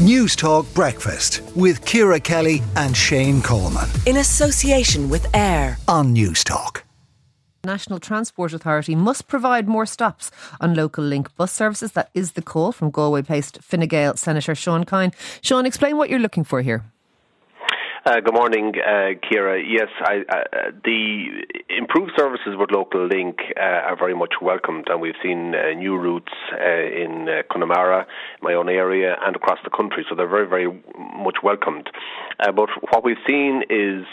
Newstalk Breakfast with Ciara Kelly and Shane Coleman. In association with AIR on Newstalk. National Transport Authority must provide more stops on local link bus services. That is the call from Galway based Fine Gael Senator Sean Kyne. Sean, explain what you're looking for here. Uh, good morning, uh, Ciara. Yes, I, uh, the improved services with Local Link uh, are very much welcomed, and we've seen uh, new routes uh, in Connemara, my own area, and across the country. So they're very, very much welcomed. but what we've seen is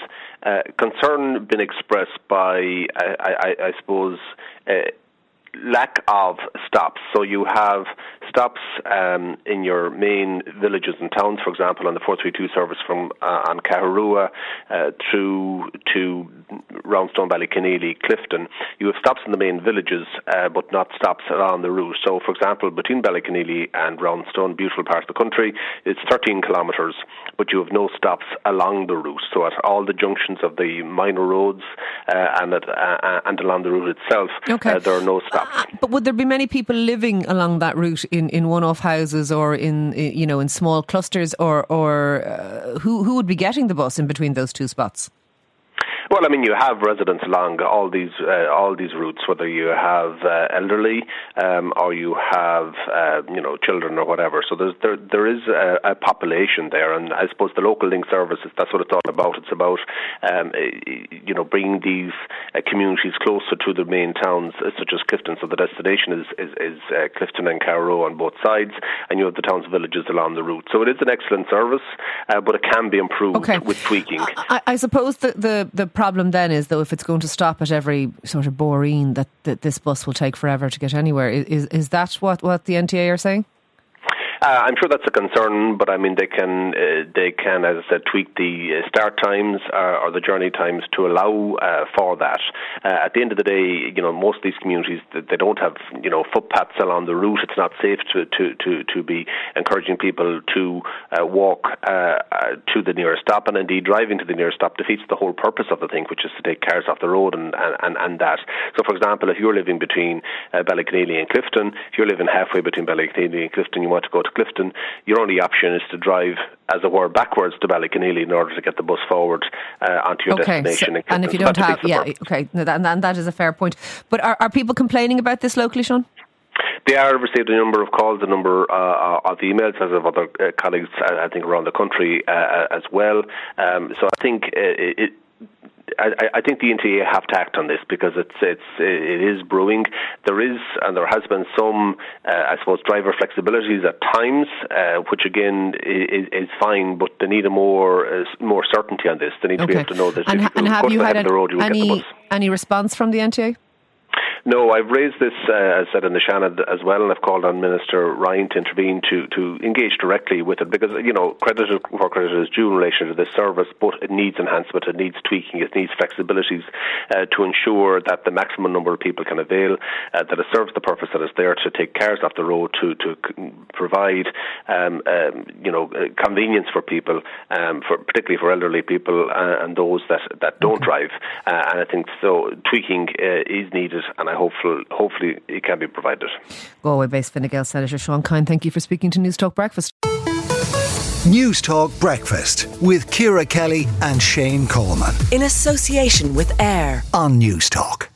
concern been expressed by, I, I, I suppose lack of stops. So you have stops um, in your main villages and towns, for example, on the 432 service from uh, on Caherua uh, through to Roundstone, Ballyconneely, Clifden. You have stops in the main villages, uh, but not stops along the route. So, for example, between Ballyconneely and Roundstone, beautiful part of the country, it's 13 kilometres, but you have no stops along the route. So, at all the junctions of the minor roads uh, and at, uh, and along the route itself, okay. Uh, there are no stops. But would there be many people living along that route in, in one-off houses or in you know in small clusters, or or uh, who who would be getting the bus in between those two spots? Well, I mean, you have residents along all these uh, all these routes, whether you have uh, elderly um, or you have uh, you know children or whatever. So there's there there is a, a, population there, and I suppose the local link services that's what it's all about. It's about um, you know bringing these uh, communities closer to the main towns, uh, such as Clifden. So the destination is is, is uh, Clifden and Carrow on both sides, and you have the towns and villages along the route. So it is an excellent service, but it can be improved okay. with tweaking. I, I suppose the the, the problem then is though if it's going to stop at every sort of boreen that, that this bus will take forever to get anywhere. Is is that what, what the NTA are saying? Uh, I'm sure that's a concern, but I mean they can uh, they can, as I said, tweak the uh, start times uh, or the journey times to allow uh, for that. At the end of the day, you know, most of these communities they don't have you know footpaths along the route. It's not safe to to to, to be encouraging people to walk to the nearest stop, and indeed driving to the nearest stop defeats the whole purpose of the thing, which is to take cars off the road and and and that. So, for example, if you're living between uh, and Clifden, if you're living halfway between Ballyconneely and Clifden, you want to go to Clifden, your only option is to drive, as it were, backwards to Ballyconneely in order to get the bus forward uh, onto your okay, destination. So, and if you don't have, yeah, okay, and, and that is a fair point. But are, are people complaining about this locally, Sean? They are received a number of calls, a number uh, of emails, as have other uh, colleagues, uh, I think, around the country uh, uh, as well. Um, so I think it, I, I, think the NTA have to act on this because it's it's it is brewing. There is and there has been some, uh, I suppose, driver flexibilities at times, uh, which again is, is, fine, but they need a more uh, more certainty on this. They need okay. to be able to know that and, if and have you had the road, you any any response from the NTA? No, I've raised this, uh, as said in the Seanad as well, and I've called on Minister Ryan to intervene to, to engage directly with it because, you know, credit for credit is due in relation to this service, but it needs enhancement, it needs tweaking, it needs flexibilities uh, to ensure that the maximum number of people can avail, uh, that it serves the purpose that it's there to take cars off the road, to, to provide, um, um, you know, uh, convenience for people, um, for, particularly for elderly people uh, and those that, that don't drive. Uh, and I think so tweaking is needed, and I hopeful, hopefully it can be provided. Galway based Fine Gael Senator Sean Kyne, thank you for speaking to Newstalk Breakfast. Newstalk Breakfast with Ciara Kelly and Shane Coleman. In association with AIR on Newstalk.